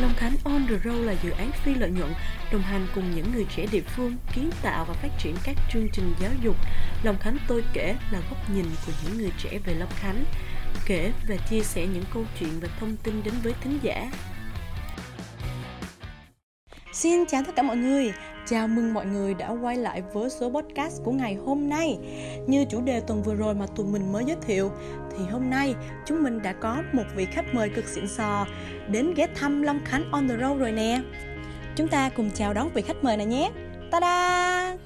Long Khánh On The Road là dự án phi lợi nhuận đồng hành cùng những người trẻ địa phương kiến tạo và phát triển các chương trình giáo dục. Long Khánh tôi kể là góc nhìn của những người trẻ về Long Khánh, kể và chia sẻ những câu chuyện và thông tin đến với thính giả. Xin chào tất cả mọi người, chào mừng mọi người đã quay lại với số podcast của ngày hôm nay. Như chủ đề tuần vừa rồi mà tụi mình mới giới thiệu, thì hôm nay chúng mình đã có một vị khách mời cực xịn sò đến ghé thăm Long Khánh on the road rồi nè. Chúng ta cùng chào đón vị khách mời này nhé. Ta-da!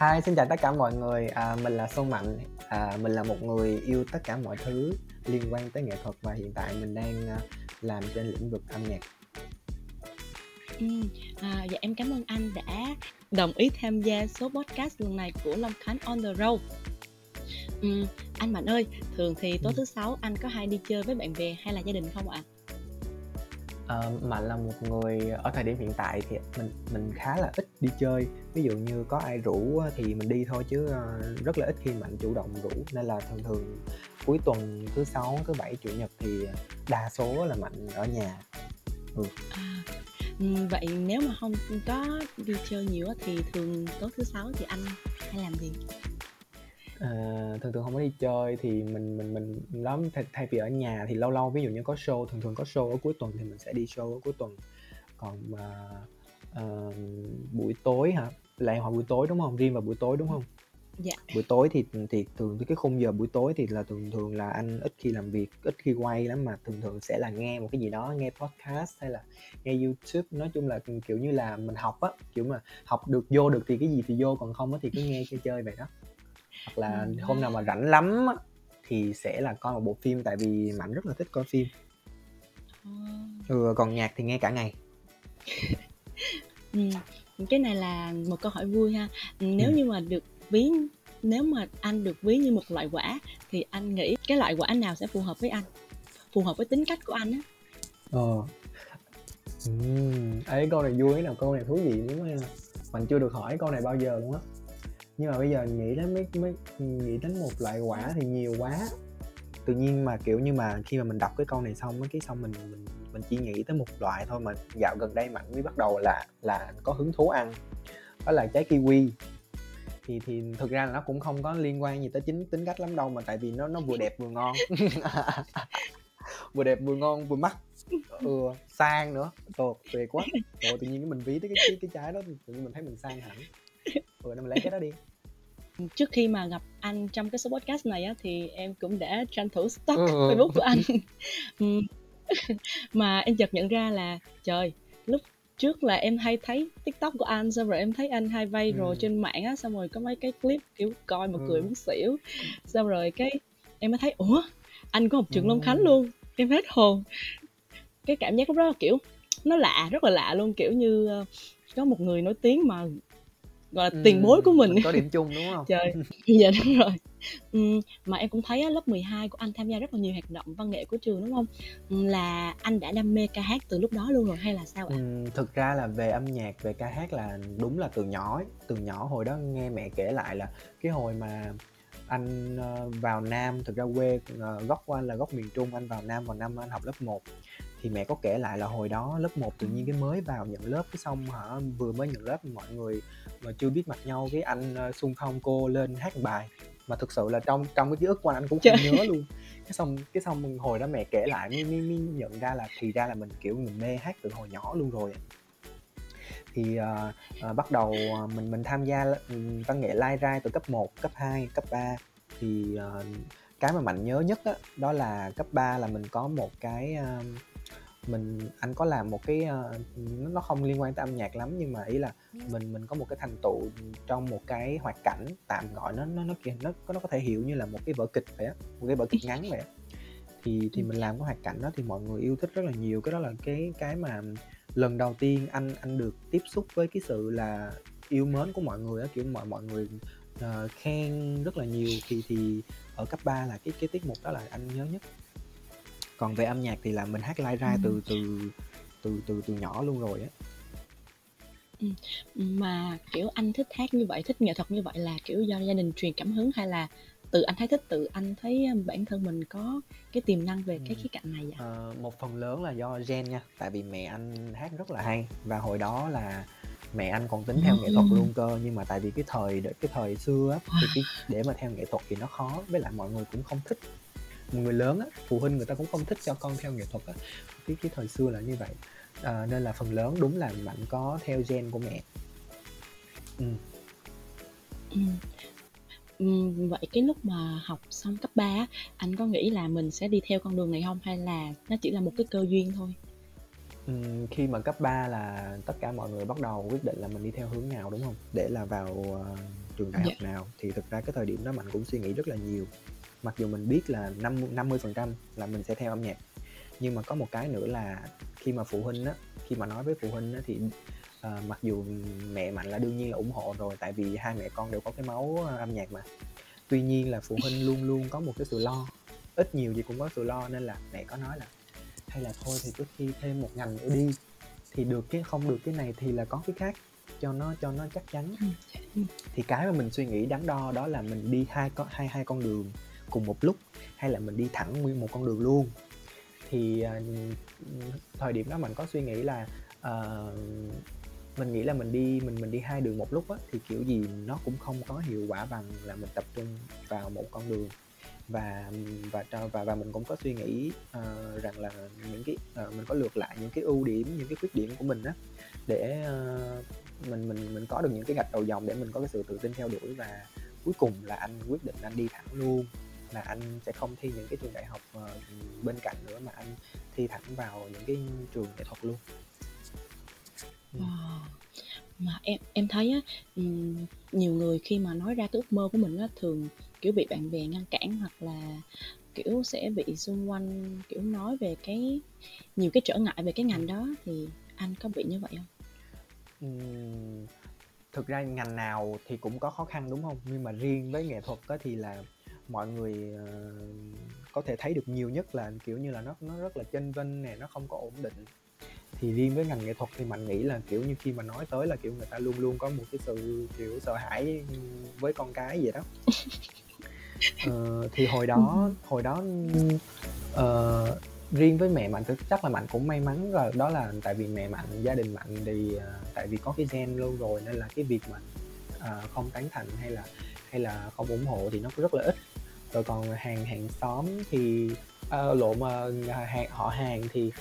Hi, xin chào tất cả mọi người. À, mình là Xuân Mạnh. À, mình là một người yêu tất cả mọi thứ liên quan tới nghệ thuật và hiện tại mình đang uh, làm trên lĩnh vực âm nhạc. Ừ, à, dạ em cảm ơn anh đã đồng ý tham gia số podcast lần này của Long Khánh on the road. Ừ, anh Mạnh ơi, thường thì tối ừ. thứ sáu anh có hay đi chơi với bạn bè hay là gia đình không ạ? À, Mạnh là một người ở thời điểm hiện tại thì mình mình khá là ít đi chơi ví dụ như có ai rủ thì mình đi thôi chứ ờ, rất là ít khi Mạnh chủ động rủ nên là thường thường cuối tuần thứ sáu thứ bảy chủ nhật thì đa số là Mạnh ở nhà ừ. à, Ừ, vậy nếu mà không có đi chơi nhiều thì thường tối thứ sáu thì anh hay làm gì? À, thường thường không có đi chơi thì mình mình mình lắm. Thay, thay vì ở nhà thì lâu lâu ví dụ như có show thường thường có show ở cuối tuần thì mình sẽ đi show ở cuối tuần. Còn mà uh, buổi tối hả? Lại hoặc buổi tối đúng không? Riêng vào buổi tối đúng không? Dạ buổi tối thì thì thường cái khung giờ buổi tối thì là thường thường là anh ít khi làm việc ít khi quay lắm mà thường thường sẽ là nghe một cái gì đó nghe podcast hay là nghe youtube nói chung là kiểu như là mình học á kiểu mà học được vô được thì cái gì thì vô còn không á thì cứ nghe chơi chơi vậy đó hoặc là ừ. hôm nào mà rảnh lắm á, thì sẽ là coi một bộ phim tại vì mạnh rất là thích coi phim ừ, còn nhạc thì nghe cả ngày ừ. cái này là một câu hỏi vui ha nếu ừ. như mà được ví nếu mà anh được ví như một loại quả, thì anh nghĩ cái loại quả nào sẽ phù hợp với anh? Phù hợp với tính cách của anh á. Ờ. Ừ. ấy câu này vui nào câu này thú vị đúng không mình chưa được hỏi câu này bao giờ luôn á. Nhưng mà bây giờ nghĩ đến mấy mấy, nghĩ đến một loại quả thì nhiều quá. Tự nhiên mà, kiểu như mà, khi mà mình đọc cái câu này xong cái xong mình mình mình chỉ nghĩ tới một loại thôi mà dạo gần đây mạnh mới bắt đầu là là có hứng thú ăn. Đó là trái kiwi thì thì thực ra là nó cũng không có liên quan gì tới chính tính cách lắm đâu mà tại vì nó nó vừa đẹp vừa ngon. Vừa đẹp vừa ngon vừa mắc. Ừ sang nữa. Tột tuyệt quá. Rồi tự nhiên cái mình ví tới cái cái, cái trái đó tự nhiên mình thấy mình sang hẳn. Ừ nên mình lấy cái đó đi. Trước khi mà gặp anh trong cái số podcast này á thì em cũng đã tranh thủ stock ừ. Facebook của anh. Mà em chợt nhận ra là trời lúc trước là em hay thấy tiktok của anh xong rồi em thấy anh hay viral ừ. trên mạng á xong rồi có mấy cái clip kiểu coi mà ừ. cười muốn xỉu xong rồi cái em mới thấy ủa anh có một trường ừ. long khánh luôn em hết hồn cái cảm giác lúc đó là kiểu nó lạ rất là lạ luôn kiểu như ờ, có một người nổi tiếng mà gọi là tiền bối của mình, có điểm chung đúng không? Trời dạ đúng rồi. Ừ, mà em cũng thấy á, lớp 12 của anh tham gia rất là nhiều hoạt động văn nghệ của trường đúng không? Là anh đã đam mê ca hát từ lúc đó luôn rồi hay là sao ạ? Ừ, thực ra là về âm nhạc về ca hát là đúng là từ nhỏ ấy. từ nhỏ hồi đó nghe mẹ kể lại là cái hồi mà anh uh, vào Nam thực ra quê uh, gốc của anh là gốc miền Trung anh vào Nam vào năm anh học lớp 1 thì mẹ có kể lại là hồi đó lớp 1 tự nhiên cái mới vào nhận lớp cái xong hả vừa mới nhận lớp mọi người mà chưa biết mặt nhau cái anh uh, xung phong cô lên hát bài. Mà thực sự là trong trong cái ký ức của anh, anh cũng không nhớ luôn. Cái xong cái xong hồi đó mẹ kể lại mới, mới, mới nhận ra là thì ra là mình kiểu mình mê hát từ hồi nhỏ luôn rồi thì uh, uh, bắt đầu uh, mình mình tham gia um, văn nghệ lai rai từ cấp 1, cấp 2, cấp 3 thì uh, cái mà mạnh nhớ nhất đó, đó là cấp 3 là mình có một cái uh, mình anh có làm một cái uh, nó không liên quan tới âm nhạc lắm nhưng mà ý là mình mình có một cái thành tựu trong một cái hoạt cảnh tạm gọi nó nó nó nó nó có thể hiểu như là một cái vở kịch vậy á một cái vở kịch ngắn vậy á. Thì thì mình làm cái hoạt cảnh đó thì mọi người yêu thích rất là nhiều. Cái đó là cái cái mà lần đầu tiên anh anh được tiếp xúc với cái sự là yêu mến của mọi người á kiểu mọi mọi người uh, khen rất là nhiều. Thì thì ở cấp 3 là cái cái tiết mục đó là anh nhớ nhất còn về âm nhạc thì là mình hát live ra ừ. từ từ từ từ từ nhỏ luôn rồi á ừ. mà kiểu anh thích hát như vậy thích nghệ thuật như vậy là kiểu do gia đình truyền cảm hứng hay là từ anh thấy thích từ anh thấy bản thân mình có cái tiềm năng về cái Ừm. khía cạnh này vậy? Ờ, một phần lớn là do gen nha, tại vì mẹ anh hát rất là hay và hồi đó là mẹ anh còn tính theo nghệ thuật luôn cơ, nhưng mà tại vì cái thời cái thời xưa á, thì cái để mà theo nghệ thuật thì nó khó, với lại mọi người cũng không thích. Người lớn á, phụ huynh người ta cũng không thích cho con theo nghệ thuật á, cái cái thời xưa là như vậy. Ờ, nên là phần lớn đúng là Mạnh có theo gen của mẹ. Ừm. Ừm. Ừm, vậy cái lúc mà học xong cấp 3 á, anh có nghĩ là mình sẽ đi theo con đường này hông? Hay là nó chỉ là một cái cơ duyên thôi? Ừm, khi mà cấp 3 là tất cả mọi người bắt đầu quyết định là mình đi theo hướng nào, đúng hông? Để là vào, ờ, trường đại học Dạ. nào, thì thực ra cái thời điểm đó Mạnh cũng suy nghĩ rất là nhiều. Mặc dù mình biết là năm 50% là mình sẽ theo âm nhạc, nhưng mà có một cái nữa là khi mà phụ huynh á, khi mà nói với phụ huynh á thì, ờ, mặc dù mẹ Mạnh là đương nhiên là ủng hộ rồi, tại vì hai mẹ con đều có cái máu, ơ, âm nhạc mà. Tuy nhiên là phụ huynh luôn luôn có một cái sự lo, ít nhiều gì cũng có sự lo nên là mẹ có nói là "Hay là thôi thì cứ thi thêm một ngành nữa đi, thì được cái không được cái này thì là có cái khác, cho nó cho nó chắc chắn." Ừm. Thì cái mà mình suy nghĩ đắn đo đó là mình đi hai con hai hai con đường cùng một lúc, hay là mình đi thẳng nguyên một con đường luôn. Thì, à, thời điểm đó mình có suy nghĩ là, uh, mình nghĩ là mình đi mình mình đi hai đường một lúc á, thì kiểu gì nó cũng không có hiệu quả bằng là mình tập trung vào một con đường. Và, và và và mình cũng có suy nghĩ, uh, rằng là những cái uh, mình có lược lại những cái ưu điểm, những cái khuyết điểm của mình á, để, uh, mình mình mình có được những cái gạch đầu dòng để mình có cái sự tự tin theo đuổi. Và cuối cùng là anh quyết định anh đi thẳng luôn, là anh sẽ không thi những cái trường đại học, ờ, bên cạnh nữa mà anh thi thẳng vào những cái trường nghệ thuật luôn. Ừm. Ờ, mà em em thấy á, ừm, nhiều người khi mà nói ra cái ước mơ của mình á, thường, kiểu, bị bạn bè ngăn cản hoặc là, kiểu, sẽ bị xung quanh, kiểu, nói về cái nhiều cái trở ngại về cái ngành đó, thì anh có bị như vậy hông? Ừm, thực ra ngành nào thì cũng có khó khăn, đúng hông? Nhưng mà riêng với nghệ thuật thì là mọi người, ờ, có thể thấy được nhiều nhất là, kiểu như là, nó nó rất là chênh vênh nè, nó không có ổn định. Thì riêng với ngành nghệ thuật thì Mạnh nghĩ là, kiểu như, khi mà nói tới là, kiểu, người ta luôn luôn có một cái sự, kiểu, sợ hãi, với con cái vậy đó. Ờ, thì hồi đó hồi đó, ưm, ờ, riêng với mẹ Mạnh thì chắc là Mạnh cũng may mắn là đó là tại vì mẹ Mạnh, gia đình Mạnh thì, ờ, tại vì có cái gen luôn rồi nên là cái việc mà, ờ, không tán thành hay là hay là không ủng hộ thì nó rất là ít. Rồi còn hàng hàng xóm thì, ơ, lộn, mà hàng họ hàng thì,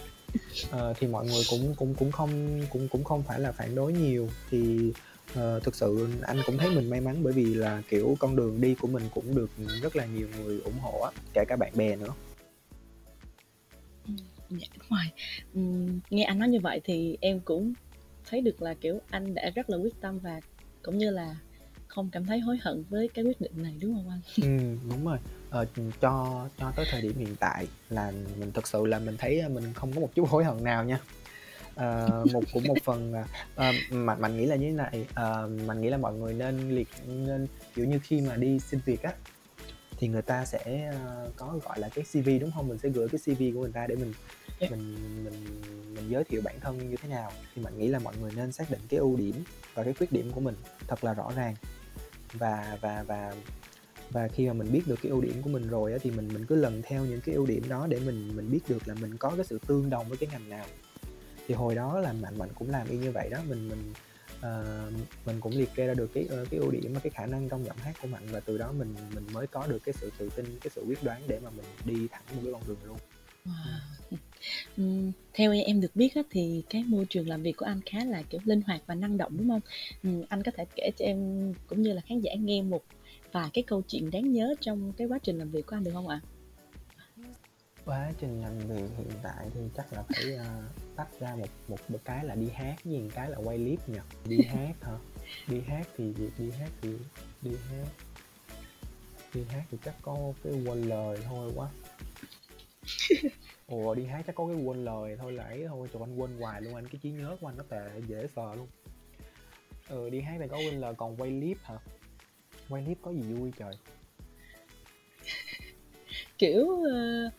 ờ, thì mọi người cũng cũng cũng không cũng cũng không phải là phản đối nhiều. Thì, Uh, thực sự anh cũng thấy mình may mắn bởi vì là, kiểu, con đường đi của mình cũng được rất là nhiều người ủng hộ á, kể cả bạn bè nữa. Ừ, dạ, đúng rồi. Ừ, nghe anh nói như vậy thì em cũng thấy được là, kiểu, anh đã rất là quyết tâm và cũng như là không cảm thấy hối hận với cái quyết định này, đúng hông anh? Ừm, đúng rồi. Ờ, cho cho tới thời điểm hiện tại là mình thực sự là mình thấy, mình không có một chút hối hận nào nha. Ờ, một cũng một phần ờ, Mạnh Mạnh nghĩ là như thế này, ờ, Mạnh nghĩ là mọi người nên liệt nên, kiểu như, khi mà đi xin việc á, thì người ta sẽ, có, gọi là, cái CV, đúng hông? Mình sẽ gửi cái CV của người ta để mình Dạ. mình mình mình giới thiệu bản thân như thế nào. Thì Mạnh nghĩ là mọi người nên xác định cái ưu điểm và cái khuyết điểm của mình thật là rõ ràng. Và và và và khi mà mình biết được cái ưu điểm của mình rồi á, thì mình mình cứ lần theo những cái ưu điểm đó để mình mình biết được là mình có cái sự tương đồng với cái ngành nào. Thì hồi đó là Mạnh Mạnh cũng làm y như vậy đó, mình mình, uh, mình cũng liệt kê ra được cái, ờ, cái ưu điểm và cái khả năng trong giọng hát của Mạnh và từ đó mình mình mới có được cái sự tự tin, cái sự quyết đoán để mà mình đi thẳng một cái con đường luôn. Wow! Ừm, theo em được biết á, thì cái môi trường làm việc của anh khá là, kiểu, linh hoạt và năng động, đúng hông? Ừm, anh có thể kể cho em cũng như là khán giả nghe một vài cái câu chuyện đáng nhớ trong cái quá trình làm việc của anh được hông ạ? Quá trình làm việc hiện tại thì chắc là phải, ơ, tách ra một một một cái là đi hát với một cái là quay clip nhỉ? Đi hát hả? Đi hát thì việc đi hát thì đi hát đi hát thì chắc có cái quên lời thôi quá. Ủa, đi hát chắc có cái quên lời thôi là ấy thôi, trời anh quên hoài luôn, anh cái trí nhớ của anh nó tệ dễ sợ luôn. Ừ, đi hát thì có quên lời, còn quay clip hả? Quay clip có gì vui trời? Kiểu, ơ,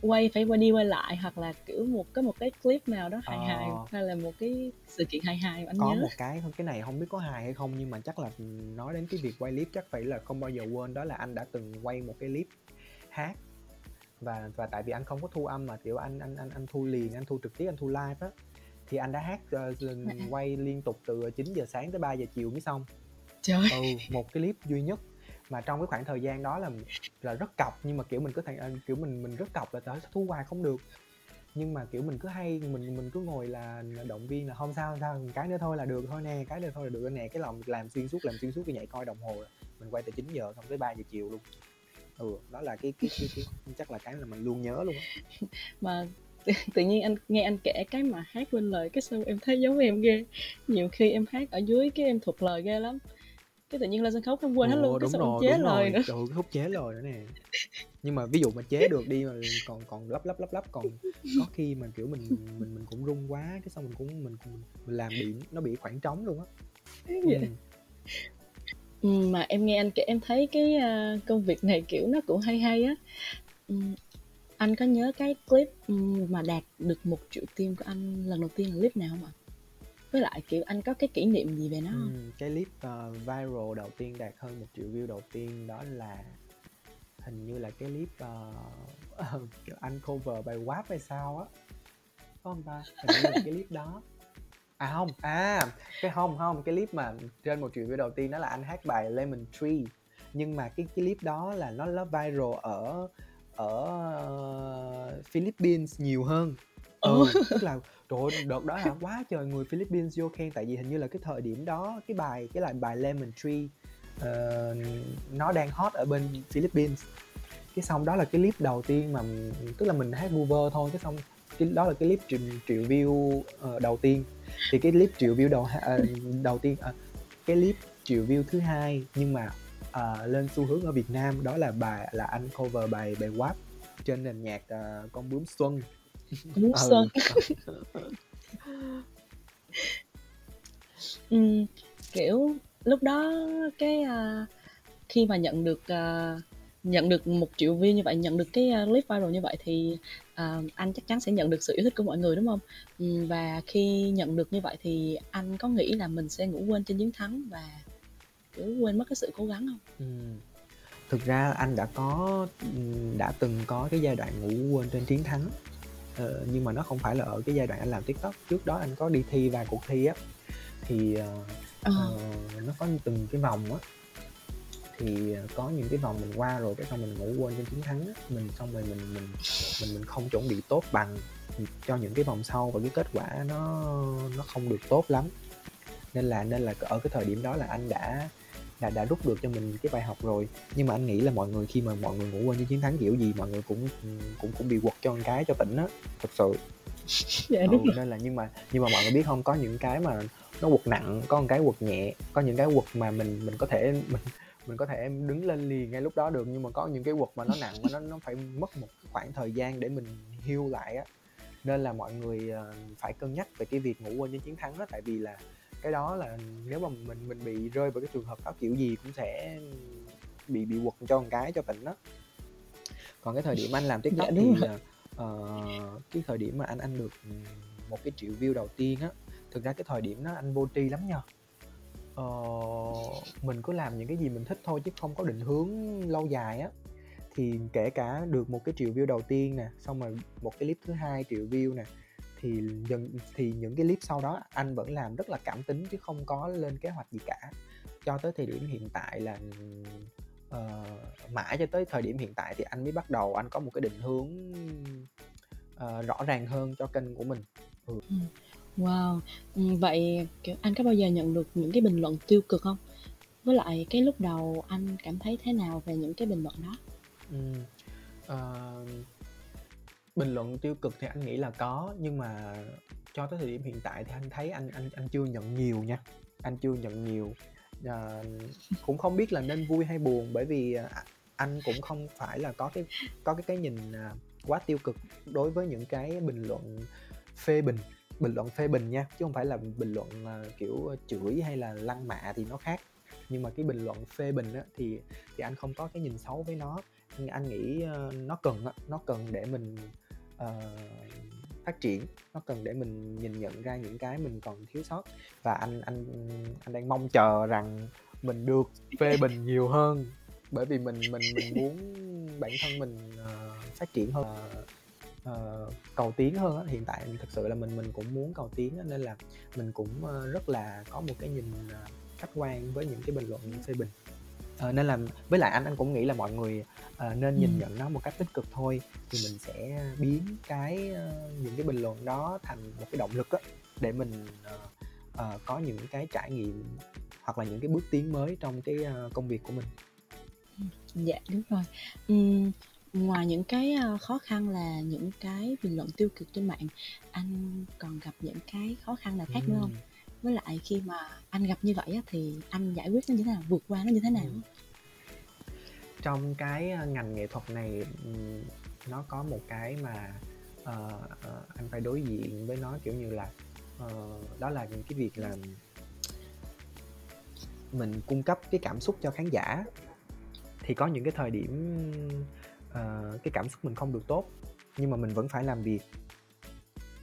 quay phải quay đi quay lại hoặc là kiểu một cái một cái clip nào đó hài hài Ờ. hay là một cái sự kiện hài hài anh có nhớ một cái cái này không biết có hài hay không nhưng mà chắc là nói đến cái việc quay clip chắc phải là không bao giờ quên đó là anh đã từng quay một cái clip hát và và tại vì anh không có thu âm mà kiểu anh anh anh anh thu liền anh thu trực tiếp anh thu live á thì anh đã hát ờ, quay liên tục từ 9 giờ sáng tới 3 giờ chiều mới xong. Trời ừ một cái clip duy nhất mà trong cái khoảng thời gian đó là là rất cọc nhưng mà kiểu mình cứ thành ờ, kiểu mình mình rất cọc là tới thu hoài không được. Nhưng mà kiểu mình cứ hay mình mình cứ ngồi là động viên là không sao không sao cái nữa thôi là được thôi nè cái nữa thôi là được nè cái lòng làm xuyên suốt làm xuyên suốt cái nhảy coi đồng hồ rồi. mình quay từ 9 giờ xong tới 3 giờ chiều luôn ừ đó là cái cái, cái, cái, chắc là cái là mình luôn nhớ luôn á. Mà tự, tự nhiên anh nghe anh kể cái mà hát quên lời cái sao em thấy giống em ghê. Nhiều khi em hát ở dưới cái em thuộc lời ghê lắm. Cái tự nhiên lên sân khấu em quên hết luôn cái sao rồi chế lời rồi. nữa. Trời cái khúc chế lời nữa nè. Nhưng mà ví dụ mà chế được đi mà còn còn lấp lấp lấp lấp còn có khi mà kiểu mình mình mình cũng rung quá cái xong mình cũng mình mình làm bị nó bị khoảng trống luôn á. Ừ. Ừ, mà em nghe anh kể em thấy cái à, công việc này kiểu nó cũng hay hay á. Ừ, anh có nhớ cái clip ừ, mà đạt được một triệu tim của anh lần đầu tiên là clip nào không ạ? Với lại kiểu anh có cái kỷ niệm gì về nó không? Ừ, cái clip ờ, viral đầu tiên đạt hơn một triệu view đầu tiên đó là hình như là cái clip ờ, kiểu anh cover bài WAP hay sao á. Có không ta? Hình như là cái clip đó à không. À cái không không. Cái clip mà trên một triệu view đầu tiên đó là anh hát bài Lemon Tree. Nhưng mà cái cái clip đó là nó nó viral ở ở ờ, Philippines nhiều hơn. Ừ, tức là trời ơi, đợt đó là quá trời người Philippines vô khen. Tại vì hình như là cái thời điểm đó cái bài cái lại bài Lemon Tree ờ, nó đang hot ở bên Philippines. Cái xong đó là cái clip đầu tiên mà tức là mình hát cover thôi. Cái xong cái đó là cái clip triệu, triệu view ờ, đầu tiên. Thì cái clip triệu view đầu ờ, đầu tiên ờ, cái clip triệu view thứ hai nhưng mà ờ, lên xu hướng ở Việt Nam đó là bài là anh cover bài bài WAP trên nền nhạc ờ, con bướm xuân. Bướm Ừ. xuân. Ừ, kiểu lúc đó cái à, khi mà nhận được à, nhận được một triệu view như vậy nhận được cái à, clip viral như vậy thì à, anh chắc chắn sẽ nhận được sự yêu thích của mọi người đúng không? Ừ, và khi nhận được như vậy thì anh có nghĩ là mình sẽ ngủ quên trên chiến thắng và kiểu quên mất cái sự cố gắng không? Ừ. Thực ra anh đã có ừm, đã từng có cái giai đoạn ngủ quên trên chiến thắng. Ờ, nhưng mà nó không phải là ở cái giai đoạn anh làm TikTok. Trước đó anh có đi thi vài cuộc thi á. Thì ờ, Ờ, ờ, nó có từng cái vòng á thì ờ, có những cái vòng mình qua rồi cái xong mình ngủ quên trên chiến thắng á mình xong rồi mình mình mình mình không chuẩn bị tốt bằng cho những cái vòng sau và cái kết quả nó nó không được tốt lắm. Nên là nên là ở cái thời điểm đó là anh đã đã đã rút được cho mình cái bài học rồi. Nhưng mà anh nghĩ là mọi người khi mà mọi người ngủ quên trên chiến thắng kiểu gì mọi người cũng cũng cũng bị quật cho một cái cho tỉnh á thật sự. Dạ ừ, đúng nên là nhưng mà nhưng mà mọi người biết không có những cái mà nó quật nặng có một cái quật nhẹ có những cái quật mà mình mình có thể mình mình có thể đứng lên liền ngay lúc đó được nhưng mà có những cái quật mà nó nặng mà nó nó phải mất một khoảng thời gian để mình heal lại á. Nên là mọi người ờ, phải cân nhắc về cái việc ngủ quên trên chiến thắng đó tại vì là cái đó là nếu mà mình mình bị rơi vào cái trường hợp đó kiểu gì cũng sẽ bị bị quật cho một cái cho tỉnh đó. Còn cái thời điểm anh làm tiktok Dạ, thì rồi. ờ, cái thời điểm mà anh anh được một cái triệu view đầu tiên á thực ra cái thời điểm đó anh vô tri lắm nha uh, mình cứ làm những cái gì mình thích thôi chứ không có định hướng lâu dài á. Thì kể cả được một cái triệu view đầu tiên nè xong rồi một cái clip thứ hai triệu view nè thì dần thì những cái clip sau đó anh vẫn làm rất là cảm tính chứ không có lên kế hoạch gì cả. Cho tới thời điểm hiện tại là uh, mãi cho tới thời điểm hiện tại thì anh mới bắt đầu anh có một cái định hướng uh, rõ ràng hơn cho kênh của mình. Ừ. Ừ. Wow, ừ, vậy kiểu anh có bao giờ nhận được những cái bình luận tiêu cực không? Với lại cái lúc đầu anh cảm thấy thế nào về những cái bình luận đó? Ừm, ờ, bình luận tiêu cực thì anh nghĩ là có nhưng mà cho tới thời điểm hiện tại thì anh thấy anh anh anh chưa nhận nhiều nha anh chưa nhận nhiều Ờ, cũng không biết là nên vui hay buồn bởi vì à, anh cũng không phải là có cái có cái cái nhìn à, quá tiêu cực đối với những cái bình luận phê bình bình luận phê bình nha chứ không phải là bình luận ờ, kiểu ờ, chửi hay là lăng mạ thì nó khác. Nhưng mà cái bình luận phê bình á, thì thì anh không có cái nhìn xấu với nó. Nhưng anh nghĩ ờ, nó cần nó cần để mình uh, phát triển nó cần để mình nhìn nhận ra những cái mình còn thiếu sót. Và anh anh anh đang mong chờ rằng mình được phê bình nhiều hơn bởi vì mình mình mình muốn bản thân mình uh, phát triển hơn. Uh, uh, cầu tiến hơn á. hiện tại thực sự là mình mình cũng muốn cầu tiến á, nên là mình cũng uh, rất là có một cái nhìn uh, khách quan với những cái bình luận phê bình uh, nên là với lại anh anh cũng nghĩ là mọi người uh, nên nhìn ừ. nhận nó một cách tích cực thôi thì mình sẽ biến cái uh, những cái bình luận đó thành một cái động lực á, để mình uh, uh, có những cái trải nghiệm hoặc là những cái bước tiến mới trong cái uh, công việc của mình dạ đúng rồi uhm, ngoài những cái uh, khó khăn là những cái bình luận tiêu cực trên mạng anh còn gặp những cái khó khăn nào khác nữa không? Với lại khi mà anh gặp như vậy á, thì anh giải quyết nó như thế nào vượt qua nó như thế nào? Ừ. trong cái ngành nghệ thuật này nó có một cái mà uh, uh, anh phải đối diện với nó kiểu như là uh, đó là những cái việc là mình cung cấp cái cảm xúc cho khán giả. Thì có những cái thời điểm uh, cái cảm xúc mình không được tốt nhưng mà mình vẫn phải làm việc.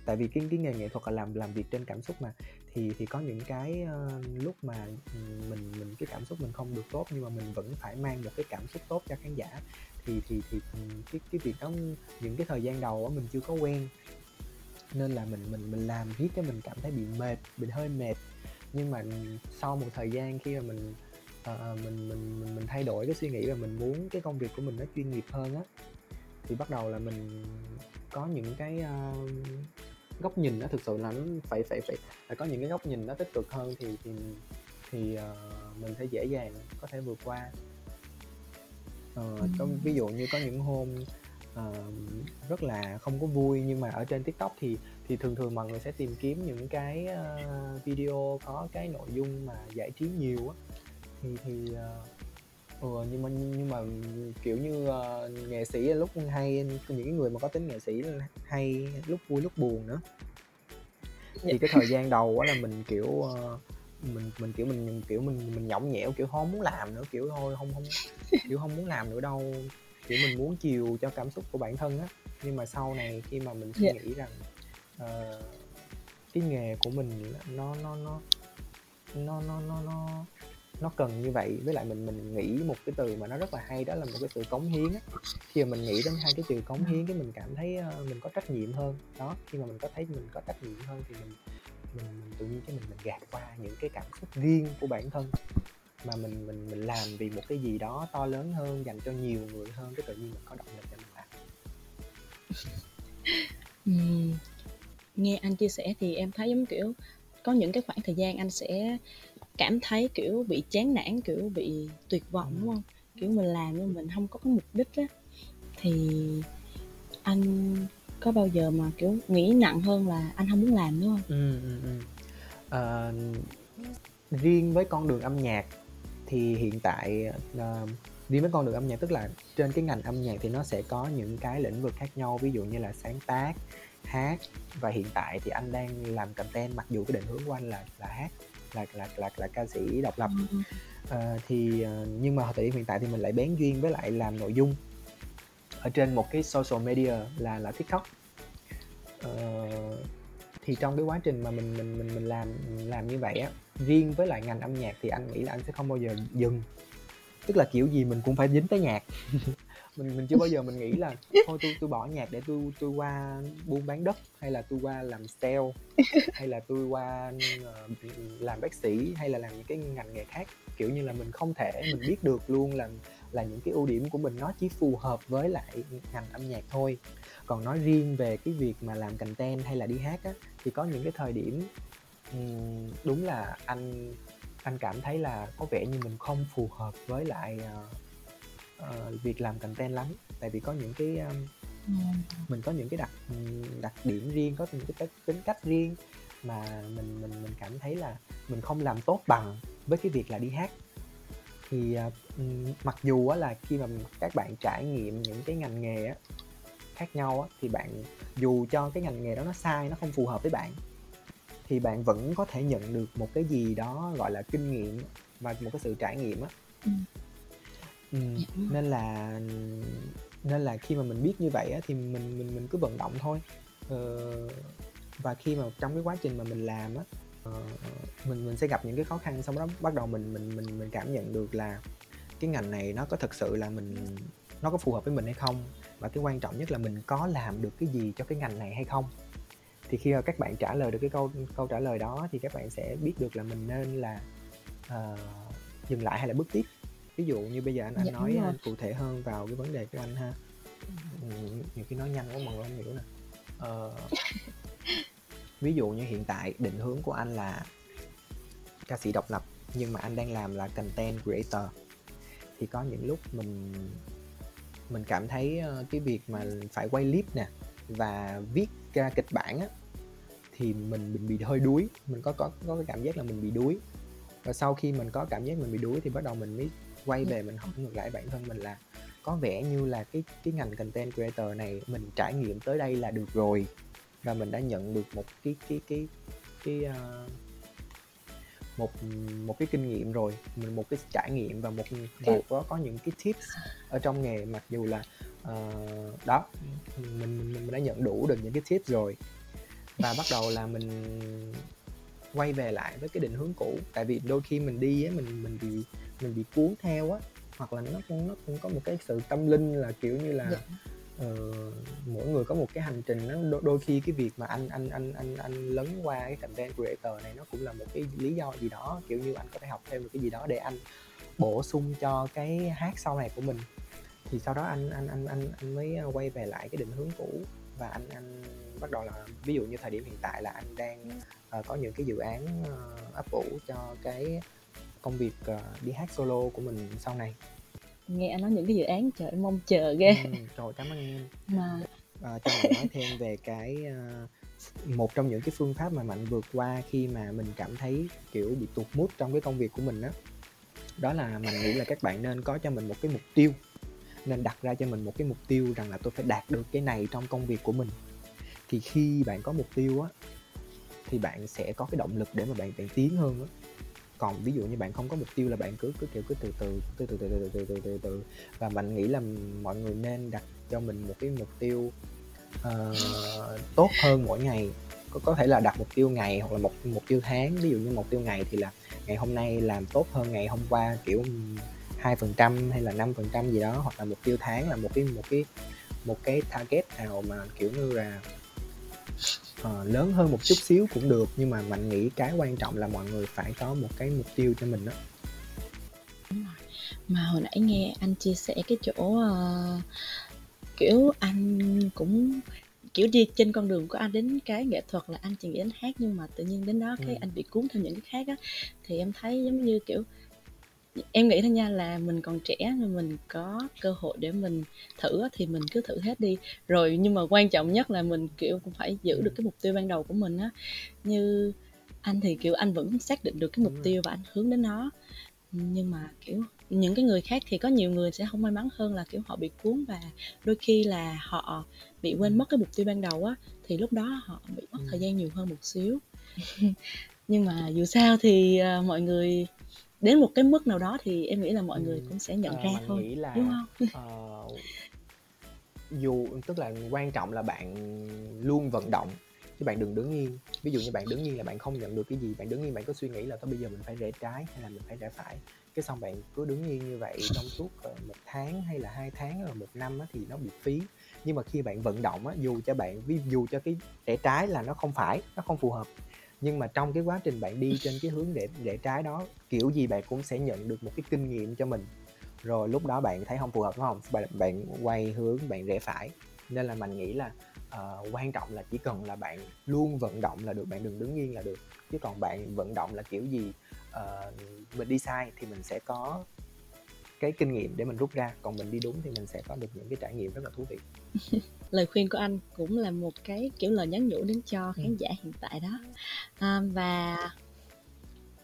Tại vì cái cái nghề nghệ thuật là làm làm việc trên cảm xúc mà. Thì thì có những cái uh, lúc mà ừ, mình mình cái cảm xúc mình không được tốt nhưng mà mình vẫn phải mang được cái cảm xúc tốt cho khán giả. Thì thì thì ừ, cái cái việc đó những cái thời gian đầu đó, mình chưa có quen. Nên là mình mình mình làm riết cho mình cảm thấy bị mệt bị hơi mệt. Nhưng mà sau một thời gian khi mà mình uh, mình, mình mình mình thay đổi cái suy nghĩ và mình muốn cái công việc của mình nó chuyên nghiệp hơn á. Thì bắt đầu là mình có những cái uh, góc nhìn nó thực sự là nó phải phải phải phải có những cái góc nhìn nó tích cực hơn thì thì thì uh, mình sẽ dễ dàng có thể vượt qua. Uh, có ví dụ như có những hôm uh, rất là không có vui nhưng mà ở trên tiktok thì thì thường thường mọi người sẽ tìm kiếm những cái uh, video có cái nội dung mà giải trí nhiều á thì thì ừ, nhưng mà nhưng mà kiểu như uh, nghệ sĩ lúc hay những cái người mà có tính nghệ sĩ hay lúc vui lúc buồn nữa. Thì dạ. cái thời gian đầu là mình kiểu uh, mình mình kiểu mình, kiểu mình mình nhõng nhẽo kiểu không muốn làm nữa kiểu thôi không không kiểu không muốn làm nữa đâu. Kiểu mình muốn chiều cho cảm xúc của bản thân á. Nhưng mà sau này khi mà mình suy dạ. nghĩ rằng uh, cái nghề của mình nó nó nó nó nó nó, nó nó cần như vậy với lại mình mình nghĩ một cái từ mà nó rất là hay đó là một cái từ cống hiến ấy. khi mà mình nghĩ đến hai cái từ cống hiến cái mình cảm thấy uh, mình có trách nhiệm hơn. Đó khi mà mình có thấy mình có trách nhiệm hơn thì mình mình, mình tự nhiên cái mình mình gạt qua những cái cảm xúc riêng của bản thân. Mà mình mình mình làm vì một cái gì đó to lớn hơn dành cho nhiều người hơn cái tự nhiên mình có động lực để mình làm. Uhm, nghe anh chia sẻ thì em thấy giống kiểu có những cái khoảng thời gian anh sẽ cảm thấy kiểu bị chán nản kiểu bị tuyệt vọng đúng không? Kiểu mình làm nhưng mình không có cái mục đích á. Thì anh có bao giờ mà kiểu nghĩ nặng hơn là anh không muốn làm nữa không? Ừ, ừ, ừ. À, riêng với con đường âm nhạc thì hiện tại uh, riêng với con đường âm nhạc tức là trên cái ngành âm nhạc thì nó sẽ có những cái lĩnh vực khác nhau ví dụ như là sáng tác hát. Và hiện tại thì anh đang làm content mặc dù cái định hướng của anh là là hát là là là là ca sĩ độc lập. Uh, thì uh, nhưng mà thời điểm hiện tại thì mình lại bén duyên với lại làm nội dung ở trên một cái social media là là tiktok. Uh, thì trong cái quá trình mà mình mình mình mình làm làm như vậy á riêng với lại ngành âm nhạc thì anh nghĩ là anh sẽ không bao giờ dừng. Tức là kiểu gì mình cũng phải dính tới nhạc mình mình chưa bao giờ mình nghĩ là thôi tôi tôi bỏ nhạc để tôi tôi qua buôn bán đất hay là tôi qua làm sale hay là tôi qua uh, làm bác sĩ hay là làm những cái ngành nghề khác. Kiểu như là mình không thể mình biết được luôn là là những cái ưu điểm của mình nó chỉ phù hợp với lại ngành âm nhạc thôi. Còn nói riêng về cái việc mà làm content hay là đi hát á thì có những cái thời điểm um, đúng là anh anh cảm thấy là có vẻ như mình không phù hợp với lại uh, uh, việc làm content lắm. Tại vì có những cái um, mình có những cái đặc đặc điểm riêng có những cái tính cách riêng mà mình mình mình cảm thấy là mình không làm tốt bằng với cái việc là đi hát. Thì uh, mặc dù á, là khi mà các bạn trải nghiệm những cái ngành nghề á, khác nhau á, thì bạn dù cho cái ngành nghề đó nó sai nó không phù hợp với bạn thì bạn vẫn có thể nhận được một cái gì đó gọi là kinh nghiệm và một cái sự trải nghiệm á. Ừ Ừm, Dạ, đúng rồi. nên là nên là khi mà mình biết như vậy á, thì mình mình mình cứ vận động thôi. Ờ, và khi mà trong cái quá trình mà mình làm á, ờ, mình mình sẽ gặp những cái khó khăn, xong đó bắt đầu mình mình mình mình cảm nhận được là cái ngành này nó có thực sự là mình nó có phù hợp với mình hay không? Và cái quan trọng nhất là mình có làm được cái gì cho cái ngành này hay không? Thì khi mà các bạn trả lời được cái câu câu trả lời đó thì các bạn sẽ biết được là mình nên là, ờ, dừng lại hay là bước tiếp. Ví dụ như bây giờ anh anh Dạ, nói, đúng a, rồi. cụ thể hơn vào cái vấn đề của anh ha. Ừm, nhiều khi nói nhanh quá mọi người hông hiểu nè. Ờ ví dụ như hiện tại định hướng của anh là ca sĩ độc lập, nhưng mà anh đang làm là content creator. Thì có những lúc mình mình cảm thấy, ơ, cái việc mà phải quay clip nè, và viết ra kịch bản á, thì mình mình bị hơi đuối, mình có có có cái cảm giác là mình bị đuối. Và sau khi mình có cảm giác mình bị đuối thì bắt đầu mình mới quay về mình hỏi ngược lại bản thân mình là có vẻ như là cái cái ngành content creator này mình trải nghiệm tới đây là được rồi, và mình đã nhận được một cái cái cái cái, a một một cái kinh nghiệm rồi, mình một cái trải nghiệm và một và Cái có có những cái tips ở trong nghề mặc dù là, ờ, đó, mình mình mình đã nhận đủ được những cái tips rồi. Và bắt đầu là mình quay về lại với cái định hướng cũ, tại vì đôi khi mình đi á, mình mình bị mình bị cuốn theo á, hoặc là nó cũng nó cũng có một cái sự tâm linh là, kiểu như Dạ. là, ờ, mỗi người có một cái hành trình nó đôi đôi khi cái việc mà anh anh anh anh anh lấn qua cái content creator này nó cũng là một cái lý do gì đó, kiểu như, anh có thể học thêm được cái gì đó để anh bổ sung cho cái hát sau này của mình. Thì sau đó anh anh anh anh anh mới, a, quay về lại cái định hướng cũ và anh anh bắt đầu là ví dụ như thời điểm hiện tại là anh đang, ờ, có những cái dự án, ơ, ấp ủ cho cái công việc, ờ, đi hát solo của mình sau này. Nghe anh nói những cái dự án, trời, em mong chờ ghê. Ừm, trời, cảm ơn em. Mà Ờ, cho mình nói thêm về cái, một trong những cái phương pháp mà Mạnh vượt qua khi mà mình cảm thấy, kiểu, bị tụt mood trong cái công việc của mình á, đó là mình nghĩ là các bạn nên có cho mình một cái mục tiêu, nên đặt ra cho mình một cái mục tiêu rằng là tôi phải đạt được cái này trong công việc của mình. Thì khi bạn có mục tiêu á, thì bạn sẽ có cái động lực để mà bạn bạn tiến hơn á. Còn ví dụ như bạn không có mục tiêu là bạn cứ cứ, kiểu, cứ từ từ, từ từ, từ từ, từ từ, từ từ. Và mình nghĩ là mọi người nên đặt cho mình một cái mục tiêu, uh, tốt hơn mỗi ngày. Có có thể là đặt mục tiêu ngày hoặc là một mục tiêu tháng. Ví dụ như mục tiêu ngày thì là ngày hôm nay làm tốt hơn ngày hôm qua, kiểu, hai phần trăm hay là năm phần trăm gì đó, hoặc là mục tiêu tháng là một cái một cái một cái target nào mà, kiểu như là ờ, lớn hơn một chút xíu cũng được, nhưng mà Mạnh nghĩ cái quan trọng là mọi người phải có một cái mục tiêu cho mình rồi. Mà hồi nãy nghe anh chia sẻ cái chỗ, ờ, kiểu, anh cũng, kiểu, đi trên con đường của anh đến cái nghệ thuật là anh chỉ nghĩ đến hát, nhưng mà tự nhiên đến đó cái Ừm. anh bị cuốn theo những cái khác á. Thì em thấy giống như, kiểu em nghĩ thôi nha là mình còn trẻ nên mình có cơ hội để mình thử thì mình cứ thử hết đi. Rồi nhưng mà quan trọng nhất là mình, kiểu, cũng phải giữ được cái mục tiêu ban đầu của mình á. Như anh thì, kiểu, anh vẫn xác định được cái mục tiêu và anh hướng đến nó. Nhưng mà, kiểu, những cái người khác thì có nhiều người sẽ hông may mắn hơn là, kiểu, họ bị cuốn và đôi khi là họ bị quên Ừm. mất cái mục tiêu ban đầu á, thì lúc đó họ bị mất thời Ừm. gian nhiều hơn một xíu. Nhưng mà dù sao thì, ờ, mọi người đến một cái mức nào đó thì em nghĩ là mọi người cũng sẽ nhận ờ, ra thôi, nghĩ đúng là, hông? ờ, dù tức là quan trọng là bạn luôn vận động, chứ bạn đừng đứng yên. Ví dụ như bạn đứng yên là bạn không nhận được cái gì, bạn đứng yên bạn cứ suy nghĩ là thôi bây giờ mình phải rẽ trái hay là mình phải rẽ phải, cái xong bạn cứ đứng yên như vậy trong suốt, ờ, 1 tháng hay là 2 tháng hay là 1 năm á thì nó bị phí. Nhưng mà khi bạn vận động á, dù cho bạn ví dù cho cái rẽ trái là nó không phải, nó không phù hợp, nhưng mà trong cái quá trình bạn đi trên cái hướng rẽ rẽ trái đó, kiểu gì bạn cũng sẽ nhận được một cái kinh nghiệm cho mình. Rồi lúc đó bạn thấy không phù hợp, đúng không Bạn bạn quay hướng bạn rẽ phải. Nên là mình nghĩ là, uh, quan trọng là chỉ cần là bạn luôn vận động là được, bạn đừng đứng yên là được. Chứ còn bạn vận động là kiểu gì, uh, mình đi sai thì mình sẽ có cái kinh nghiệm để mình rút ra, còn mình đi đúng thì mình sẽ có được những cái trải nghiệm rất là thú vị. Lời khuyên của anh cũng là một cái, kiểu, lời nhắn nhủ đến cho khán Ừm. giả hiện tại đó. À, và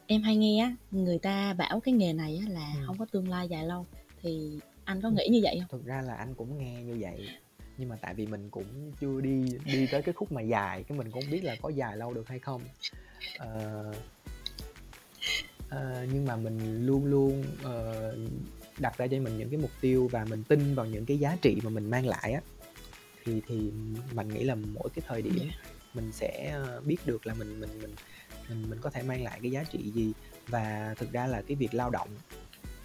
em hay nghe á, người ta bảo cái nghề này á là Ừm. hông có tương lai dài lâu, thì anh có Ừm. nghĩ như vậy hông? Thực ra là anh cũng nghe như vậy, nhưng mà tại vì mình cũng chưa đi đi tới cái khúc mà dài, cái mình cũng biết là có dài lâu được hay không. Ờ, ờ, nhưng mà mình luôn luôn, ờ, đặt ra cho mình những cái mục tiêu và mình tin vào những cái giá trị mà mình mang lại á thì thì mình nghĩ là mỗi cái thời điểm mình sẽ ờ, biết được là mình mình mình mình mình có thể mang lại cái giá trị gì. Và thực ra là cái việc lao động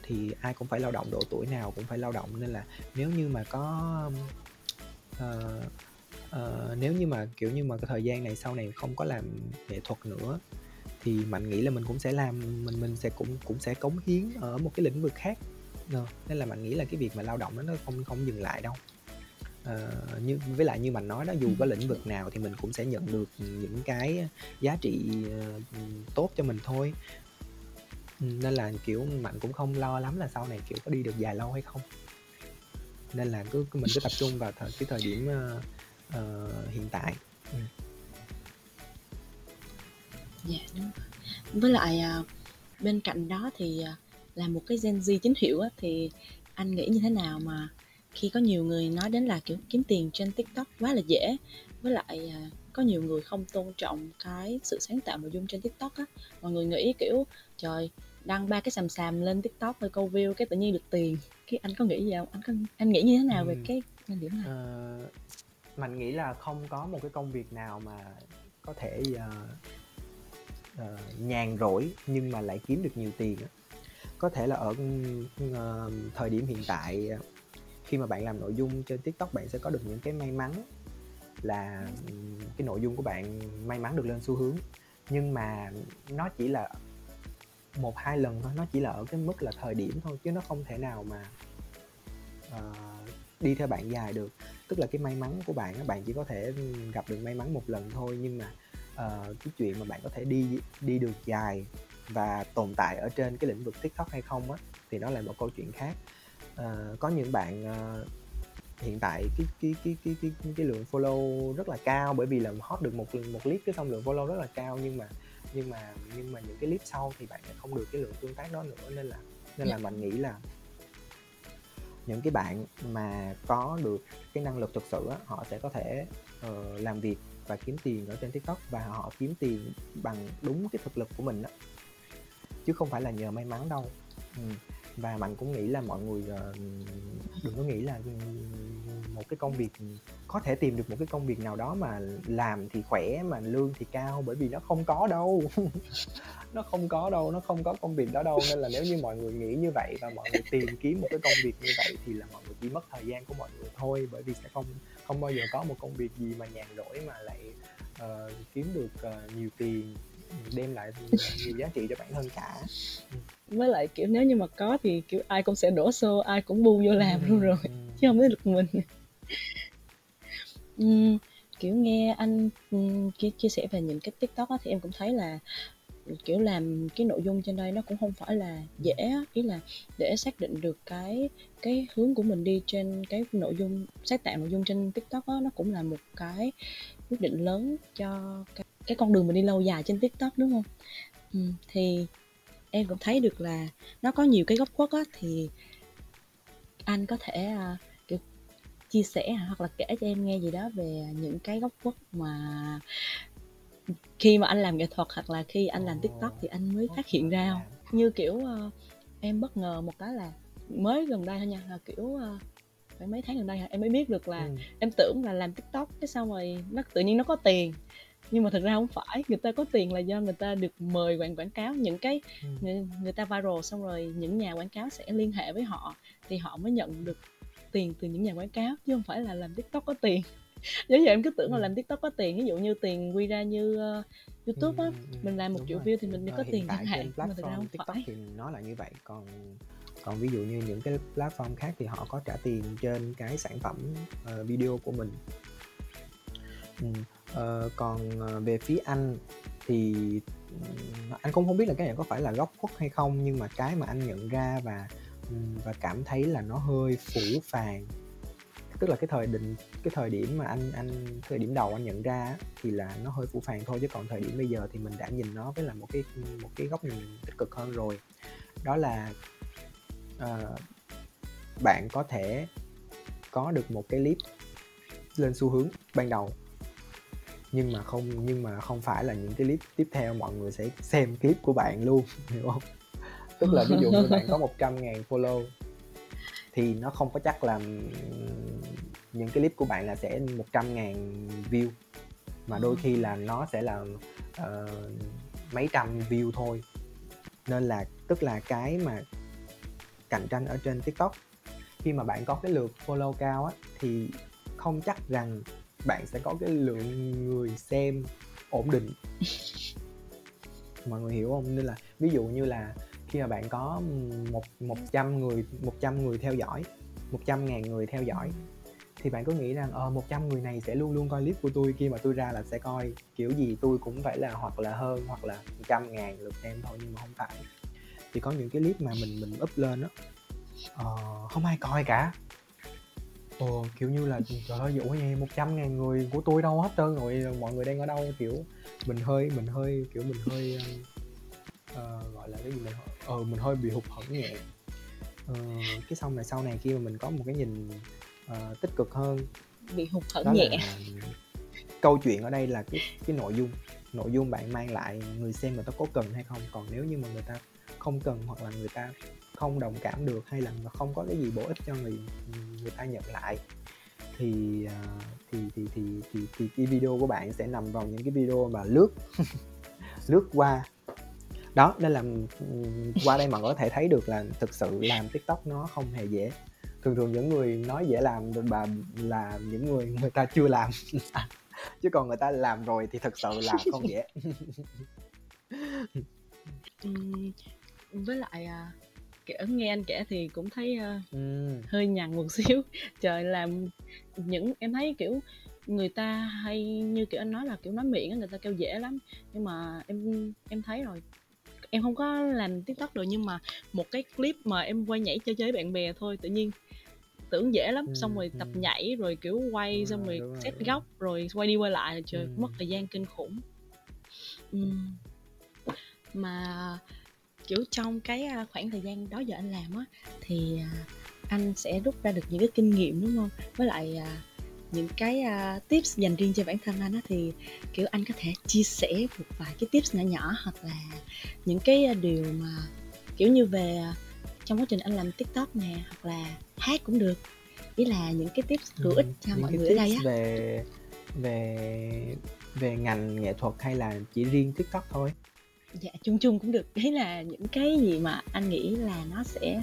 thì ai cũng phải lao động độ tuổi nào cũng phải lao động. Nên là nếu như mà có uh, uh, nếu như mà kiểu như mà cái thời gian này sau này không có làm nghệ thuật nữa thì mình nghĩ là mình cũng sẽ làm mình mình sẽ cũng cũng sẽ cống hiến ở một cái lĩnh vực khác ờ, nên là mình nghĩ là cái việc mà lao động đó nó không không dừng lại đâu. Uh, như với lại như mình nói đó dù có lĩnh vực nào thì mình cũng sẽ nhận được những cái giá trị uh, tốt cho mình thôi. Nên là kiểu mạnh cũng không lo lắm là sau này kiểu có đi được dài lâu hay không. Nên là cứ mình cứ tập trung vào thời, cái thời điểm uh, uh, hiện tại. Ừ. dạ đúng với lại uh, bên cạnh đó thì uh, là một cái Gen Z chính hiệu á, thì anh nghĩ như thế nào mà khi có nhiều người nói đến là kiểu kiếm tiền trên TikTok quá là dễ với lại uh, có nhiều người không tôn trọng cái sự sáng tạo nội dung trên TikTok á. Mọi người nghĩ kiểu trời đăng ba cái sàm sàm lên TikTok rồi câu view cái tự nhiên được tiền. Cái anh có nghĩ gì không? Anh có anh nghĩ như thế nào ừ. về cái quan điểm này? Uh, mình nghĩ là không có một cái công việc nào mà có thể uh, uh, nhàn rỗi nhưng mà lại kiếm được nhiều tiền có thể là ở uh, thời điểm hiện tại ờ, khi mà bạn làm nội dung trên tiktok bạn sẽ có được những cái may mắn là cái nội dung của bạn may mắn được lên xu hướng. Nhưng mà nó chỉ là một hai lần thôi nó chỉ là ở cái mức là thời điểm thôi chứ nó không thể nào mà uh, đi theo bạn dài được. Tức là cái may mắn của bạn bạn chỉ có thể gặp được may mắn một lần thôi nhưng mà uh, cái chuyện mà bạn có thể đi đi được dài và tồn tại ở trên cái lĩnh vực tiktok hay không á thì nó là một câu chuyện khác uh, có những bạn uh, hiện tại cái cái cái cái cái cái lượng follow rất là cao bởi vì là hot được một một clip cái xong lượng follow rất là cao nhưng mà nhưng mà nhưng mà những cái clip sau thì bạn không được cái lượng tương tác đó nữa nên là nên là dạ. mình nghĩ là những cái bạn mà có được cái năng lực thực sự á, họ sẽ có thể uh, làm việc và kiếm tiền ở trên tiktok và họ kiếm tiền bằng đúng cái thực lực của mình đó chứ không phải là nhờ may mắn đâu. Ừ. và mạnh cũng nghĩ là mọi người ờ, đừng có nghĩ là một cái công việc có thể tìm được một cái công việc nào đó mà làm thì khỏe mà lương thì cao bởi vì nó không có đâu. Nó không có đâu nó không có công việc đó đâu. Nên là nếu như mọi người nghĩ như vậy và mọi người tìm kiếm một cái công việc như vậy thì là mọi người chỉ mất thời gian của mọi người thôi bởi vì sẽ không không bao giờ có một công việc gì mà nhàn rỗi mà lại uh, kiếm được uh, nhiều tiền đem lại nhiều giá trị cho bản thân cả với lại kiểu nếu như mà có thì kiểu ai cũng sẽ đổ xô ai cũng bu vô làm ừ, luôn rồi ừ. chứ không biết được mình Ừm, kiểu, nghe anh, chia chia sẻ về những cái TikTok á, thì em cũng thấy là, kiểu, làm cái nội dung trên đây nó cũng không phải là dễ. Ý là để xác định được cái cái hướng của mình đi trên cái nội dung sáng tạo nội dung trên TikTok á, nó cũng là một cái quyết định lớn cho cái cái con đường mình đi lâu dài trên TikTok, đúng không? Ừm, thì em cũng thấy được là nó có nhiều cái góc khuất á, thì anh có thể, à chia sẻ hoặc là kể cho em nghe gì đó về những cái góc khuất mà khi mà anh làm nghệ thuật hoặc là khi anh làm tiktok thì anh mới phát hiện ra không? Như kiểu uh, em bất ngờ một cái là mới gần đây thôi nha là kiểu uh, phải mấy tháng gần đây em mới biết được là ừ. em tưởng là làm tiktok cái xong rồi nó tự nhiên nó có tiền nhưng mà thực ra không phải. Người ta có tiền là do người ta được mời quảng quảng cáo những cái ừ. người, người ta viral xong rồi những nhà quảng cáo sẽ liên hệ với họ thì họ mới nhận được tiền từ những nhà quảng cáo chứ không phải là làm tiktok có tiền. Giống như em cứ tưởng là ừ. làm tiktok có tiền ví dụ như tiền quy ra như uh, youtube á ừ, ừ, mình làm một triệu view thì mình mới có tiền chẳng hạn nhưng mà thực ra không tiktok phải. thì nó là như vậy. Còn còn ví dụ như những cái platform khác thì họ có trả tiền trên cái sản phẩm uh, video của mình. Ừ. Ờ, còn ờ, về phía anh thì anh cũng không biết là cái này có phải là góc khuất hay không nhưng mà cái mà anh nhận ra và và cảm thấy là nó hơi phủ phàng tức là cái thời định cái thời điểm mà anh anh thời điểm đầu anh nhận ra thì là nó hơi phủ phàng thôi chứ còn thời điểm bây giờ thì mình đã nhìn nó với là một cái một cái góc nhìn tích cực hơn rồi. Đó là uh, bạn có thể có được một cái clip lên xu hướng ban đầu nhưng mà không nhưng mà không phải là những cái clip tiếp theo mọi người sẽ xem clip của bạn luôn hiểu không? Tức là ví dụ như bạn có 100 ngàn follow thì nó không có chắc là những cái clip của bạn là sẽ 100 ngàn view mà đôi khi là nó sẽ là uh, mấy trăm view thôi. Nên là tức là cái mà cạnh tranh ở trên tiktok khi mà bạn có cái lượt follow cao á thì không chắc rằng bạn sẽ có cái lượng người xem ổn định. Mọi người hiểu không? Nên là ví dụ như là khi mà bạn có một một trăm người một trăm người theo dõi một trăm ngàn người theo dõi thì bạn có nghĩ rằng ờ một trăm người này sẽ luôn luôn coi clip của tôi khi mà tôi ra là sẽ coi kiểu gì? Tôi cũng phải là hoặc là hơn hoặc là trăm ngàn lượt xem thôi nhưng mà không phải. Thì có những cái clip mà mình mình up lên đó ờ, không ai coi cả. Ồ, kiểu như là trời ơi ủa gì một trăm ngàn người của tôi đâu hết trơn rồi mọi người đang ở đâu kiểu mình hơi mình hơi kiểu mình hơi uh, gọi là cái gì mình ờ uh, mình hơi bị hụt hẫng nhẹ. Uh, cái xong này sau này khi mà mình có một cái nhìn uh, tích cực hơn bị hụt hẫng nhẹ. câu chuyện ở đây là cái cái nội dung nội dung bạn mang lại người xem người ta có cần hay không. Còn nếu như mà người ta không cần hoặc là người ta không đồng cảm được hay là không có cái gì bổ ích cho người người ta nhận lại thì à, thì thì thì thì, thì cái video của bạn sẽ nằm vào những cái video mà lướt lướt qua. Đó nên là qua đây mà có thể thấy được là thực sự làm tiktok nó không hề dễ. Thường thường những người nói dễ làm bà là những người người ta chưa làm. Chứ còn người ta làm rồi thì thực sự là không dễ. Với lại à, kiểu nghe anh kể thì cũng thấy uh, ừ. hơi nhằn một xíu trời làm những em thấy kiểu người ta hay như kiểu anh nói là kiểu nói miệng người ta kêu dễ lắm nhưng mà em em thấy rồi em không có làm tiktok được nhưng mà một cái clip mà em quay nhảy chơi chơi với bạn bè thôi tự nhiên tưởng dễ lắm ừ, xong rồi ừ. tập nhảy rồi kiểu quay ừ, xong rồi set góc rồi quay đi quay lại là trời ừ. mất thời gian kinh khủng ừ. mà kiểu trong cái khoảng thời gian đó giờ anh làm á thì anh sẽ rút ra được những cái kinh nghiệm đúng không? Với lại những cái tips dành riêng cho bản thân anh á thì kiểu anh có thể chia sẻ một vài cái tips nhỏ nhỏ hoặc là những cái điều mà kiểu như về trong quá trình anh làm tiktok nè hoặc là hát cũng được. Ý là những cái tips hữu ích cho những mọi người ở đây á. về về về ngành nghệ thuật hay là chỉ riêng tiktok thôi dạ chung chung cũng được. Đấy là những cái gì mà anh nghĩ là nó sẽ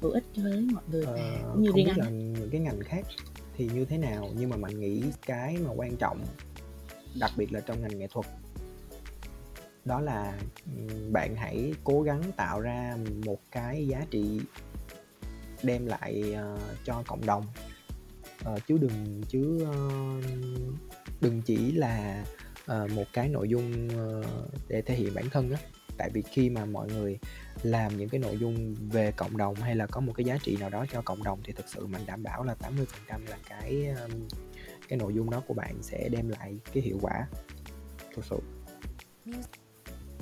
hữu ích với mọi người và ờ, cũng như không riêng biết anh. là những cái ngành khác thì như thế nào nhưng mà mình nghĩ cái mà quan trọng đặc biệt là trong ngành nghệ thuật đó là bạn hãy cố gắng tạo ra một cái giá trị đem lại uh, cho cộng đồng. Uh, chứ đừng chứ uh, đừng chỉ là uh, một cái nội dung uh, để thể hiện bản thân á. Tại vì khi mà mọi người làm những cái nội dung về cộng đồng hay là có một cái giá trị nào đó cho cộng đồng thì thực sự mình đảm bảo là 80% là cái um, cái nội dung đó của bạn sẽ đem lại cái hiệu quả. Thực sự.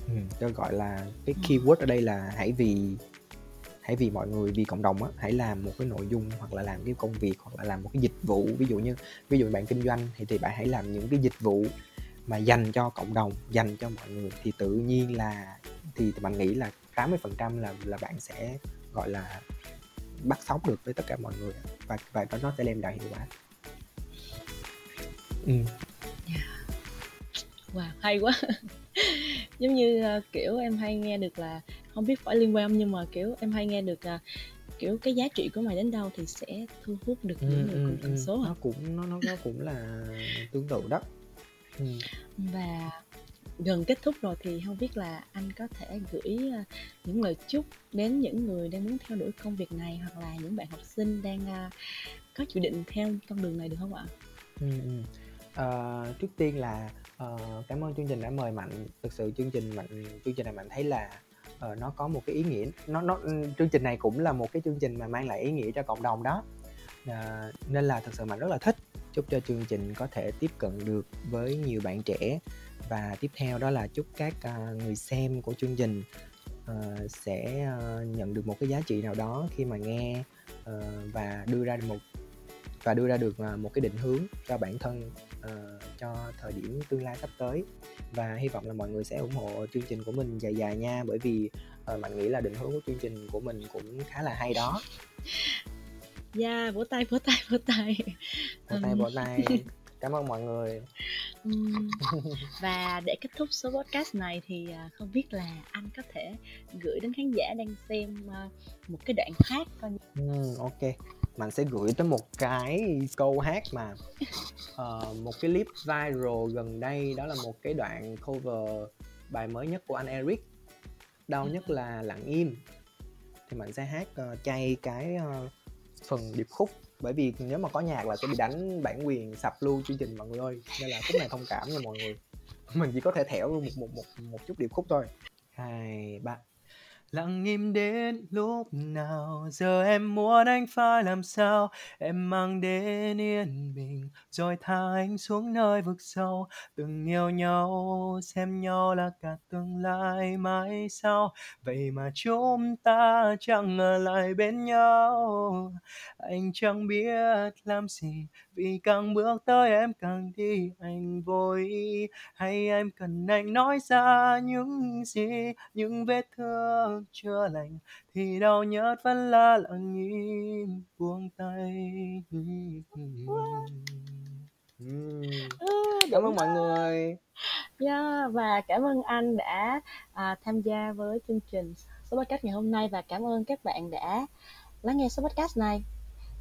Ừ, tôi gọi là cái ừ. keyword ở đây là hãy vì hãy vì mọi người vì cộng đồng á hãy làm một cái nội dung hoặc là làm cái công việc hoặc là làm một cái dịch vụ. Ví dụ như ví dụ bạn kinh doanh thì thì bạn hãy làm những cái dịch vụ mà dành cho cộng đồng dành cho mọi người thì tự nhiên là thì bạn nghĩ là 80% là là bạn sẽ gọi là bắt sóng được với tất cả mọi người và và nó sẽ đem lại hiệu quả. Ừ. wow hay quá. Giống như uh, kiểu em hay nghe được là không biết phải liên quan nhưng mà kiểu em hay nghe được uh, kiểu cái giá trị của mày đến đâu thì sẽ thu hút được những ừ, người cùng tần số nó cũng nó nó nó cũng là tương tự đó ừ. và gần kết thúc rồi thì không biết là anh có thể gửi uh, những lời chúc đến những người đang muốn theo đuổi công việc này hoặc là những bạn học sinh đang uh, có dự định theo con đường này được không ạ? Ừ, ừ. Uh, trước tiên là uh, cảm ơn chương trình đã mời mạnh thực sự chương trình mạnh chương trình này mạnh thấy là uh, nó có một cái ý nghĩa nó nó chương trình này cũng là một cái chương trình mà mang lại ý nghĩa cho cộng đồng đó uh, nên là thực sự mạnh rất là thích chúc cho chương trình có thể tiếp cận được với nhiều bạn trẻ. Và tiếp theo đó là chúc các uh, người xem của chương trình uh, sẽ uh, nhận được một cái giá trị nào đó khi mà nghe uh, và đưa ra một và đưa ra được à, một cái định hướng cho bản thân uh, cho thời điểm tương lai sắp tới. Và hy vọng là mọi người sẽ ủng hộ chương trình của mình dài dài nha bởi vì uh, mạnh nghĩ là định hướng của chương trình của mình cũng khá là hay đó. Yeah, vỗ tay, vỗ tay, vỗ tay. Vỗ tay, vỗ tay. Cảm ơn mọi người. Ừm, và để kết thúc số podcast này thì, à, không biết là anh có thể gửi đến khán giả đang xem, ơ, một cái đoạn hát coi Ừm, ô Mình sẽ gửi tới một cái câu hát mà, ờ, một cái clip viral gần đây, đó là một cái đoạn cover bài mới nhất của anh Eric, Đau nhất là lặng im. Thì mình sẽ hát, ờ, chay cái, ờ, phần điệp khúc. Bởi vì nếu mà có nhạc là sẽ bị đánh bản quyền sập lưu chương trình mọi người ơi. Nên là khúc này thông cảm nha mọi người. Mình chỉ có thể thẻo luôn một một một một chút điệp khúc thôi. Hai, ba lặng im đến lúc nào? Giờ em muốn anh phải làm sao? Em mang đến yên bình, rồi tha anh xuống nơi vực sâu. Từng yêu nhau, xem nhau là cả tương lai mãi sau. Vậy mà chúng ta chẳng ở lại bên nhau. Anh chẳng biết làm gì, vì càng bước tới em càng đi. Anh vội, hay em cần anh nói ra những gì, những vết thương chưa lành thì đau nhất vẫn là lặng im buông tay. Cảm ơn mọi người. Yeah, và cảm ơn anh đã à, tham gia với chương trình số podcast ngày hôm nay và cảm ơn các bạn đã lắng nghe số podcast này.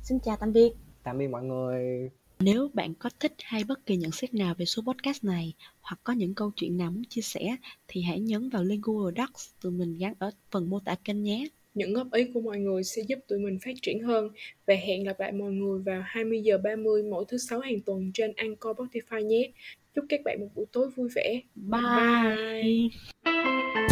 Xin chào tạm biệt. Tạm biệt mọi người nếu bạn có thích hay bất kỳ nhận xét nào về số podcast này hoặc có những câu chuyện nào muốn chia sẻ thì hãy nhấn vào link Google Docs tụi mình gắn ở phần mô tả kênh nhé. Những góp ý của mọi người sẽ giúp tụi mình phát triển hơn và hẹn gặp lại mọi người vào 20 giờ 30 mỗi thứ sáu hàng tuần trên Anchor Spotify nhé. Chúc các bạn một buổi tối vui vẻ. Bye. Bye.